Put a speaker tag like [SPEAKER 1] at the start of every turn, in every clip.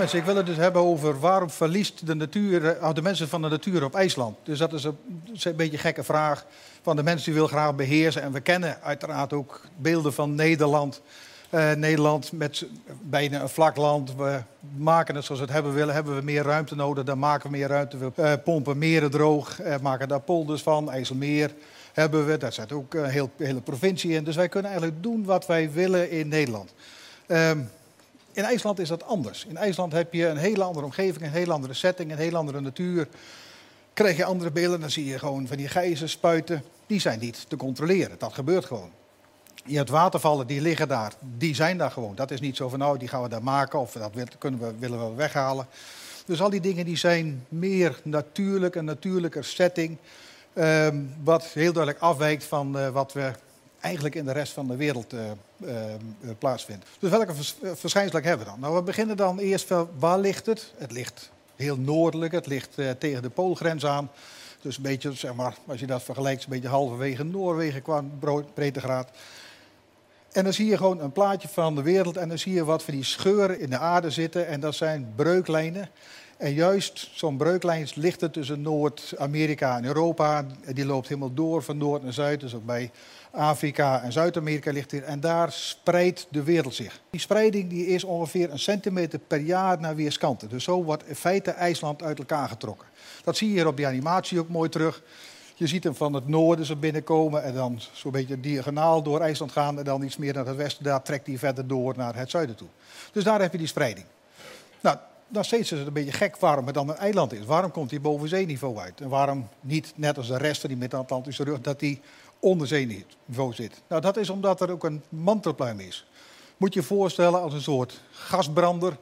[SPEAKER 1] Ik wil het dus hebben over waarom verliest de, natuur, eh, de mensen van de natuur op IJsland. Dus dat is een, een beetje een gekke vraag van de mensen die wil graag beheersen. En we kennen uiteraard ook beelden van Nederland. Uh, Nederland met bijna een vlak land. We maken het zoals we het hebben willen. Hebben we meer ruimte nodig, dan maken we meer ruimte. We uh, pompen meren droog, uh, maken daar polders van. IJsselmeer hebben we, daar zit ook een heel, hele provincie in. Dus wij kunnen eigenlijk doen wat wij willen in Nederland. Um, in IJsland is dat anders. In IJsland heb je een hele andere omgeving, een hele andere setting, een hele andere natuur. Krijg je andere beelden, dan zie je gewoon van die gijzen spuiten. Die zijn niet te controleren. Dat gebeurt gewoon. Je hebt watervallen, die liggen daar. Die zijn daar gewoon. Dat is niet zo van, nou, die gaan we daar maken of dat kunnen we, willen we weghalen. Dus al die dingen die zijn meer natuurlijk, een natuurlijker setting. Um, wat heel duidelijk afwijkt van uh, wat we eigenlijk in de rest van de wereld uh, uh, plaatsvindt. Dus welke vers verschijnselen hebben we dan? Nou, we beginnen dan eerst van waar ligt het? Het ligt heel noordelijk, het ligt tegen de poolgrens aan. Dus een beetje, zeg maar, als je dat vergelijkt, een beetje halverwege Noorwegen qua breedtegraad. En dan zie je gewoon een plaatje van de wereld en dan zie je wat van die scheuren in de aarde zitten. En dat zijn breuklijnen. En juist zo'n breuklijn ligt er tussen Noord-Amerika en Europa. Die loopt helemaal door van noord naar zuid. Dus ook bij Afrika en Zuid-Amerika ligt hier. En daar spreidt de wereld zich. Die spreiding die is ongeveer een centimeter per jaar naar weerskanten. Dus zo wordt in feite IJsland uit elkaar getrokken. Dat zie je hier op die animatie ook mooi terug. Je ziet hem van het noorden zo binnenkomen en dan zo'n beetje diagonaal door IJsland gaan. En dan iets meer naar het westen. Daar trekt hij verder door naar het zuiden toe. Dus daar heb je die spreiding. Nou, dan steeds is het een beetje gek waarom het dan een eiland is. Waarom komt hij boven zeeniveau uit? En waarom niet, net als de rest die met de Atlantische rug, dat hij onder zeeniveau zit? Nou, dat is omdat er ook een mantelpluim is. Moet je je voorstellen als een soort gasbrander.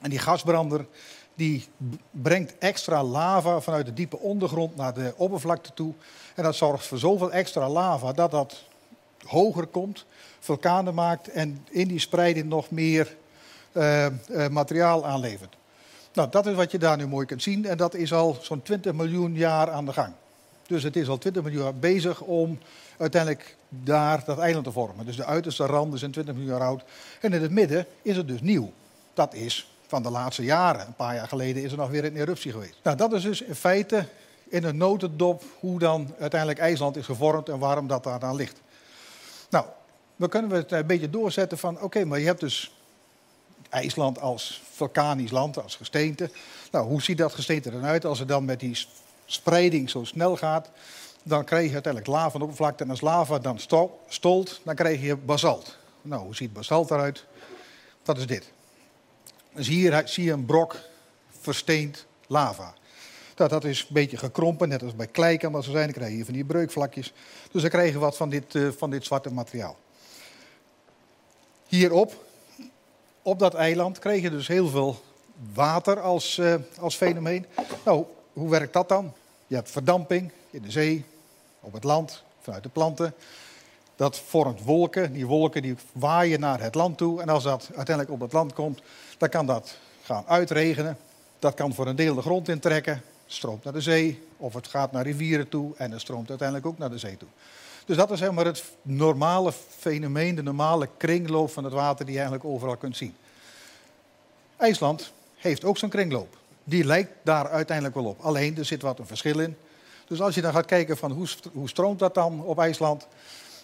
[SPEAKER 1] En die gasbrander die brengt extra lava vanuit de diepe ondergrond naar de oppervlakte toe. En dat zorgt voor zoveel extra lava dat dat hoger komt, vulkanen maakt en in die spreiding nog meer materiaal aanlevert. Nou, dat is wat je daar nu mooi kunt zien en dat is al zo'n 20 miljoen jaar aan de gang. Dus het is al 20 miljoen jaar bezig om uiteindelijk daar dat eiland te vormen. Dus de uiterste randen zijn 20 miljoen jaar oud. En in het midden is het dus nieuw. Dat is van de laatste jaren. Een paar jaar geleden is er nog weer een eruptie geweest. Nou, dat is dus in feite in een notendop hoe dan uiteindelijk IJsland is gevormd en waarom dat daar dan ligt. Nou, dan kunnen we het een beetje doorzetten van, oké, maar je hebt dus IJsland als vulkanisch land, als gesteente. Nou, hoe ziet dat gesteente eruit uit als het dan met die spreiding zo snel gaat? Dan krijg je uiteindelijk lava van de oppervlakte. En als lava dan stolt, dan krijg je basalt. Nou, hoe ziet basalt eruit? Dat is dit. Dus hier zie je een brok versteend lava. Dat, dat is een beetje gekrompen, net als bij klei kan dat zo zijn. Dan krijg je van die breukvlakjes. Dus dan krijg je wat van dit, uh, van dit zwarte materiaal. Hierop op dat eiland kreeg je dus heel veel water als, uh, als fenomeen. Nou, hoe werkt dat dan? Je hebt verdamping in de zee, op het land, vanuit de planten. Dat vormt wolken. Die wolken die waaien naar het land toe. En als dat uiteindelijk op het land komt, dan kan dat gaan uitregenen. Dat kan voor een deel de grond intrekken, stroomt naar de zee. Of het gaat naar rivieren toe en het stroomt uiteindelijk ook naar de zee toe. Dus dat is zeg maar het normale fenomeen, de normale kringloop van het water die je eigenlijk overal kunt zien. IJsland heeft ook zo'n kringloop. Die lijkt daar uiteindelijk wel op. Alleen er zit wat een verschil in. Dus als je dan gaat kijken van hoe, hoe stroomt dat dan op IJsland,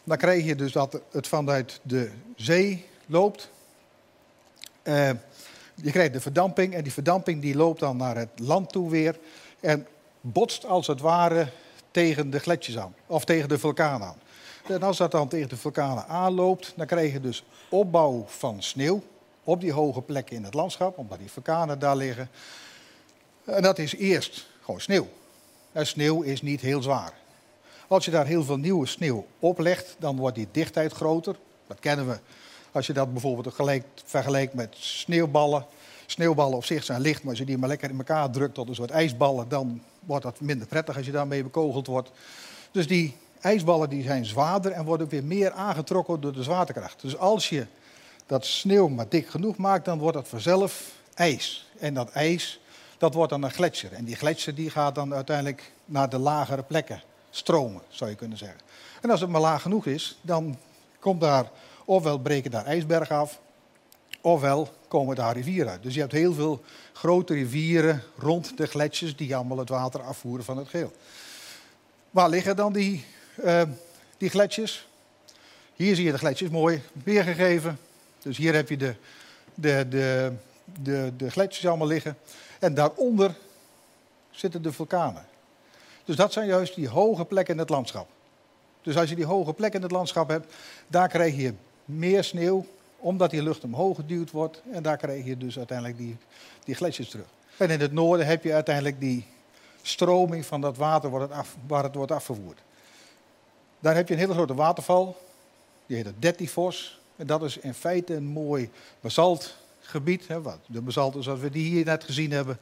[SPEAKER 1] dan krijg je dus dat het vanuit de zee loopt. Uh, je krijgt de verdamping en die verdamping die loopt dan naar het land toe weer en botst als het ware tegen de gletsjers aan, of tegen de vulkaan aan. En als dat dan tegen de vulkanen aanloopt, dan krijg je dus opbouw van sneeuw op die hoge plekken in het landschap, omdat die vulkanen daar liggen. En dat is eerst gewoon sneeuw. En sneeuw is niet heel zwaar. Als je daar heel veel nieuwe sneeuw oplegt, dan wordt die dichtheid groter. Dat kennen we als je dat bijvoorbeeld vergelijkt met sneeuwballen. Sneeuwballen op zich zijn licht, maar als je die maar lekker in elkaar drukt tot een soort ijsballen, dan wordt dat minder prettig als je daarmee bekogeld wordt. Dus die ijsballen die zijn zwaarder en worden weer meer aangetrokken door de zwaartekracht. Dus als je dat sneeuw maar dik genoeg maakt, dan wordt dat vanzelf ijs. En dat ijs, dat wordt dan een gletsjer. En die gletsjer die gaat dan uiteindelijk naar de lagere plekken stromen, zou je kunnen zeggen. En als het maar laag genoeg is, dan komt daar, ofwel breken daar ijsbergen af, ofwel komen daar rivieren uit. Dus je hebt heel veel grote rivieren rond de gletsjers die allemaal het water afvoeren van het geel. Waar liggen dan die, uh, die gletsjers? Hier zie je de gletsjers mooi weergegeven. Dus hier heb je de, de, de, de, de gletsjers allemaal liggen. En daaronder zitten de vulkanen. Dus dat zijn juist die hoge plekken in het landschap. Dus als je die hoge plekken in het landschap hebt, daar krijg je meer sneeuw, omdat die lucht omhoog geduwd wordt. En daar krijg je dus uiteindelijk die, die gletsjers terug. En in het noorden heb je uiteindelijk die stroming van dat water waar het, wordt afgevoerd. Daar heb je een hele grote waterval, die heet het Dettifos. En dat is in feite een mooi basaltgebied. Hè, de basalt zoals we die hier net gezien hebben.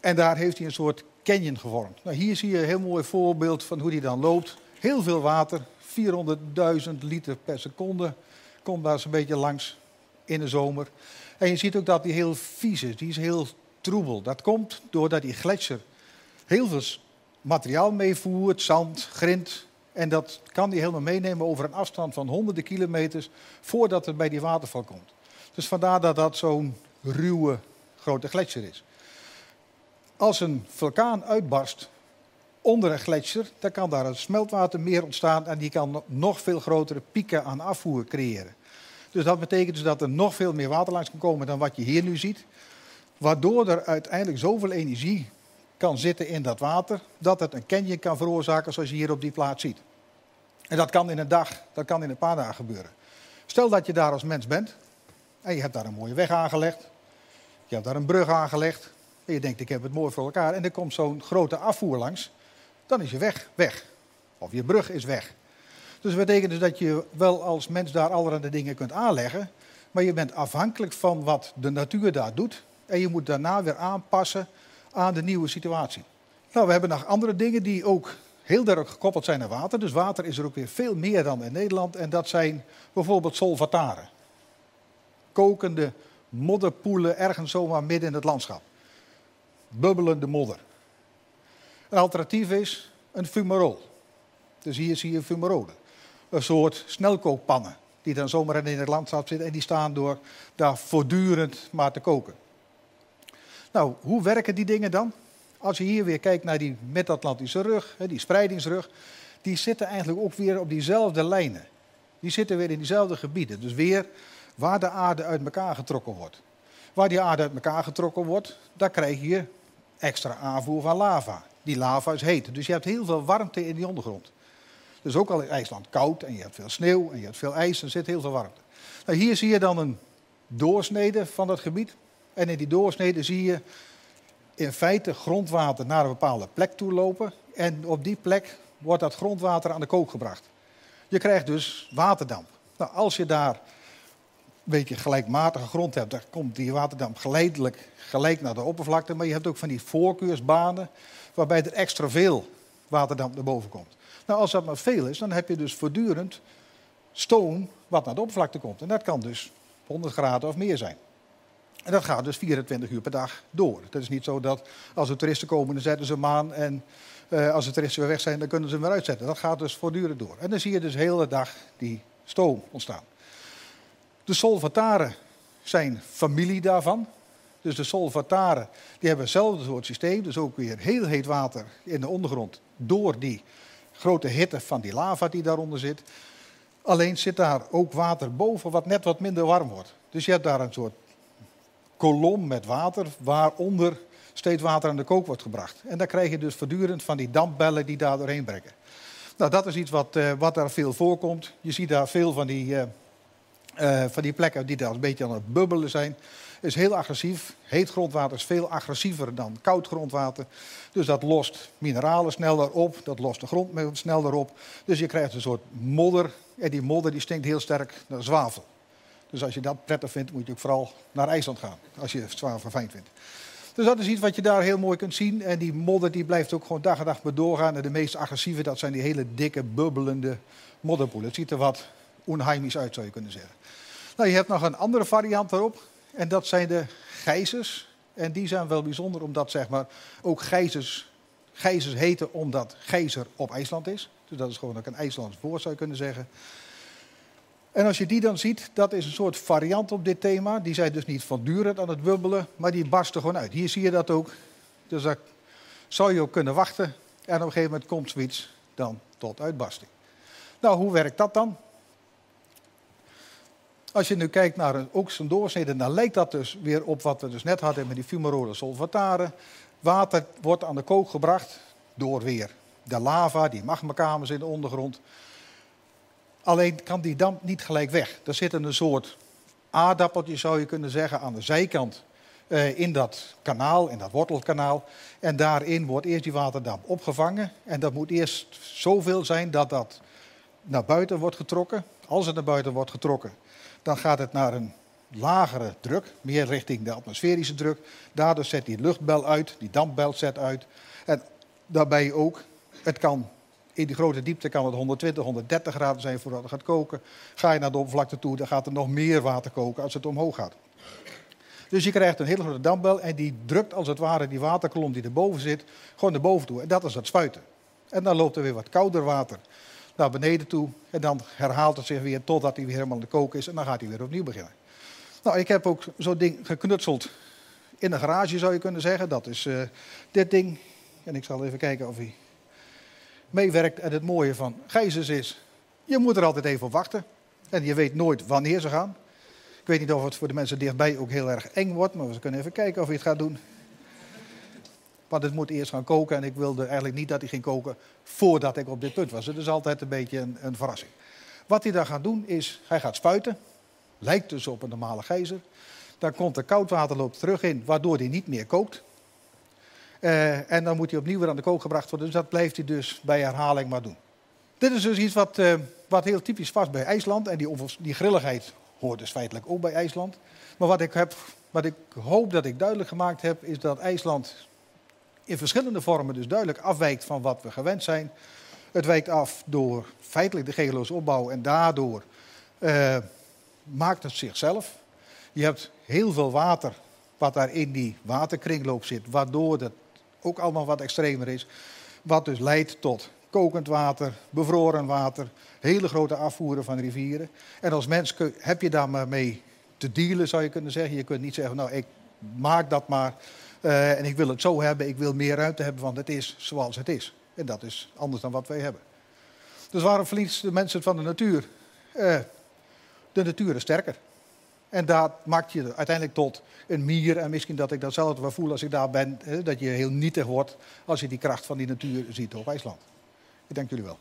[SPEAKER 1] En daar heeft hij een soort canyon gevormd. Nou, hier zie je een heel mooi voorbeeld van hoe die dan loopt. Heel veel water, 400.000 liter per seconde komt daar zo'n beetje langs in de zomer. En je ziet ook dat die heel vies is, die is heel troebel. Dat komt doordat die gletsjer heel veel materiaal meevoert, zand, grind. En dat kan die helemaal meenemen over een afstand van honderden kilometers voordat het bij die waterval komt. Dus vandaar dat dat zo'n ruwe grote gletsjer is. Als een vulkaan uitbarst onder een gletsjer, dan kan daar een smeltwatermeer ontstaan en die kan nog veel grotere pieken aan afvoer creëren. Dus dat betekent dus dat er nog veel meer water langs kan komen dan wat je hier nu ziet. Waardoor er uiteindelijk zoveel energie kan zitten in dat water, dat het een canyon kan veroorzaken zoals je hier op die plaats ziet. En dat kan in een dag, dat kan in een paar dagen gebeuren. Stel dat je daar als mens bent en je hebt daar een mooie weg aangelegd, je hebt daar een brug aangelegd, en je denkt ik heb het mooi voor elkaar en er komt zo'n grote afvoer langs, dan is je weg weg. Of je brug is weg. Dus dat betekent dus dat je wel als mens daar allerlei dingen kunt aanleggen, maar je bent afhankelijk van wat de natuur daar doet en je moet daarna weer aanpassen aan de nieuwe situatie. Nou, we hebben nog andere dingen die ook heel erg gekoppeld zijn aan water. Dus water is er ook weer veel meer dan in Nederland. En dat zijn bijvoorbeeld solvataren. Kokende modderpoelen ergens zomaar midden in het landschap. Bubbelende modder. Een alternatief is een fumarol. Dus hier zie je fumarolen. Een soort snelkookpannen die dan zomaar in het landschap zitten en die staan door daar voortdurend maar te koken. Nou, hoe werken die dingen dan? Als je hier weer kijkt naar die Mid-Atlantische rug, die spreidingsrug, die zitten eigenlijk ook weer op diezelfde lijnen. Die zitten weer in diezelfde gebieden. Dus weer waar de aarde uit elkaar getrokken wordt. Waar die aarde uit elkaar getrokken wordt, daar krijg je extra aanvoer van lava. Die lava is heet, dus je hebt heel veel warmte in die ondergrond. Dus ook al is IJsland koud en je hebt veel sneeuw en je hebt veel ijs, er zit heel veel warmte. Nou, hier zie je dan een doorsnede van dat gebied. En in die doorsnede zie je in feite grondwater naar een bepaalde plek toe lopen. En op die plek wordt dat grondwater aan de kook gebracht. Je krijgt dus waterdamp. Nou, als je daar een beetje gelijkmatige grond hebt, dan komt die waterdamp geleidelijk gelijk naar de oppervlakte. Maar je hebt ook van die voorkeursbanen waarbij er extra veel waterdamp naar boven komt. Nou, als dat maar veel is, dan heb je dus voortdurend stoom wat naar de oppervlakte komt. En dat kan dus 100 graden of meer zijn. En dat gaat dus 24 uur per dag door. Het is niet zo dat als er toeristen komen, dan zetten ze hem aan. En uh, als de toeristen weer weg zijn, dan kunnen ze hem weer uitzetten. Dat gaat dus voortdurend door. En dan zie je dus de hele dag die stoom ontstaan. De solvataren zijn familie daarvan. Dus de solvataren die hebben hetzelfde soort systeem. Dus ook weer heel heet water in de ondergrond door die grote hitte van die lava die daaronder zit. Alleen zit daar ook water boven wat net wat minder warm wordt. Dus je hebt daar een soort kolom met water waaronder steeds water aan de kook wordt gebracht. En dan krijg je dus voortdurend van die dampbellen die daar doorheen brekken. Nou, dat is iets wat, uh, wat daar veel voorkomt. Je ziet daar veel van die, uh, uh, van die plekken die daar een beetje aan het bubbelen zijn. Is heel agressief. Heet grondwater is veel agressiever dan koud grondwater. Dus dat lost mineralen sneller op. Dat lost de grond sneller op. Dus je krijgt een soort modder. En die modder die stinkt heel sterk naar zwavel. Dus als je dat prettig vindt, moet je ook vooral naar IJsland gaan. Als je het zwaar verfijnd vindt. Dus dat is iets wat je daar heel mooi kunt zien. En die modder die blijft ook gewoon dag en dag maar doorgaan. En de meest agressieve, dat zijn die hele dikke, bubbelende modderpoelen. Het ziet er wat onheimisch uit, zou je kunnen zeggen. Nou, je hebt nog een andere variant daarop. En dat zijn de gijzers. En die zijn wel bijzonder omdat zeg maar, ook gijzers, gijzers heten omdat gijzer op IJsland is. Dus dat is gewoon ook een IJslands woord, zou je kunnen zeggen. En als je die dan ziet, dat is een soort variant op dit thema. Die zijn dus niet voortdurend aan het bubbelen, maar die barsten gewoon uit. Hier zie je dat ook. Dus daar zou je ook kunnen wachten. En op een gegeven moment komt zoiets dan tot uitbarsting. Nou, hoe werkt dat dan? Als je nu kijkt naar een, ook zijn doorsnede, dan lijkt dat dus weer op wat we dus net hadden met die fumarole solvataren. Water wordt aan de kook gebracht door weer de lava, die magmakamers in de ondergrond. Alleen kan die damp niet gelijk weg. Er zit een soort aardappeltje, zou je kunnen zeggen, aan de zijkant uh, in dat kanaal, in dat wortelkanaal. En daarin wordt eerst die waterdamp opgevangen. En dat moet eerst zoveel zijn dat dat naar buiten wordt getrokken. Als het naar buiten wordt getrokken, dan gaat het naar een lagere druk, meer richting de atmosferische druk. Daardoor zet die luchtbel uit, die dampbel zet uit. En daarbij ook, het kan in die grote diepte kan het 120, 130 graden zijn voordat het gaat koken. Ga je naar de oppervlakte toe, dan gaat er nog meer water koken als het omhoog gaat. Dus je krijgt een hele grote dampbel en die drukt als het ware die waterkolom die erboven zit, gewoon naar boven toe. En dat is het spuiten. En dan loopt er weer wat kouder water naar beneden toe. En dan herhaalt het zich weer totdat hij weer helemaal aan de koken is. En dan gaat hij weer opnieuw beginnen. Nou, ik heb ook zo'n ding geknutseld in een garage, zou je kunnen zeggen. Dat is uh, dit ding. En ik zal even kijken of hij meewerkt. En het mooie van gijzers is, je moet er altijd even op wachten. En je weet nooit wanneer ze gaan. Ik weet niet of het voor de mensen dichtbij ook heel erg eng wordt, maar we kunnen even kijken of hij het gaat doen. Want het moet eerst gaan koken en ik wilde eigenlijk niet dat hij ging koken voordat ik op dit punt was. Het is altijd een beetje een, een verrassing. Wat hij dan gaat doen is, hij gaat spuiten. Lijkt dus op een normale gijzer. Dan komt er koud loopt terug in, waardoor hij niet meer kookt. Uh, en dan moet hij opnieuw weer aan de kook gebracht worden. Dus dat blijft hij dus bij herhaling maar doen. Dit is dus iets wat, uh, wat heel typisch was bij IJsland. En die, die grilligheid hoort dus feitelijk ook bij IJsland. Maar wat ik, heb, wat ik hoop dat ik duidelijk gemaakt heb, is dat IJsland in verschillende vormen dus duidelijk afwijkt van wat we gewend zijn. Het wijkt af door feitelijk de geologische opbouw en daardoor uh, maakt het zichzelf. Je hebt heel veel water wat daar in die waterkringloop zit, waardoor het ook allemaal wat extremer is. Wat dus leidt tot kokend water, bevroren water, hele grote afvoeren van rivieren. En als mens heb je daar maar mee te dealen, zou je kunnen zeggen. Je kunt niet zeggen, nou, ik maak dat maar uh, en ik wil het zo hebben, ik wil meer ruimte hebben, want het is zoals het is. En dat is anders dan wat wij hebben. Dus waarom verliezen de mensen van de natuur? Uh, de natuur is sterker. En dat maakt je uiteindelijk tot een mier. En misschien dat ik dat zelf wel voel als ik daar ben. Dat je heel nietig wordt als je die kracht van die natuur ziet op IJsland. Ik dank jullie wel.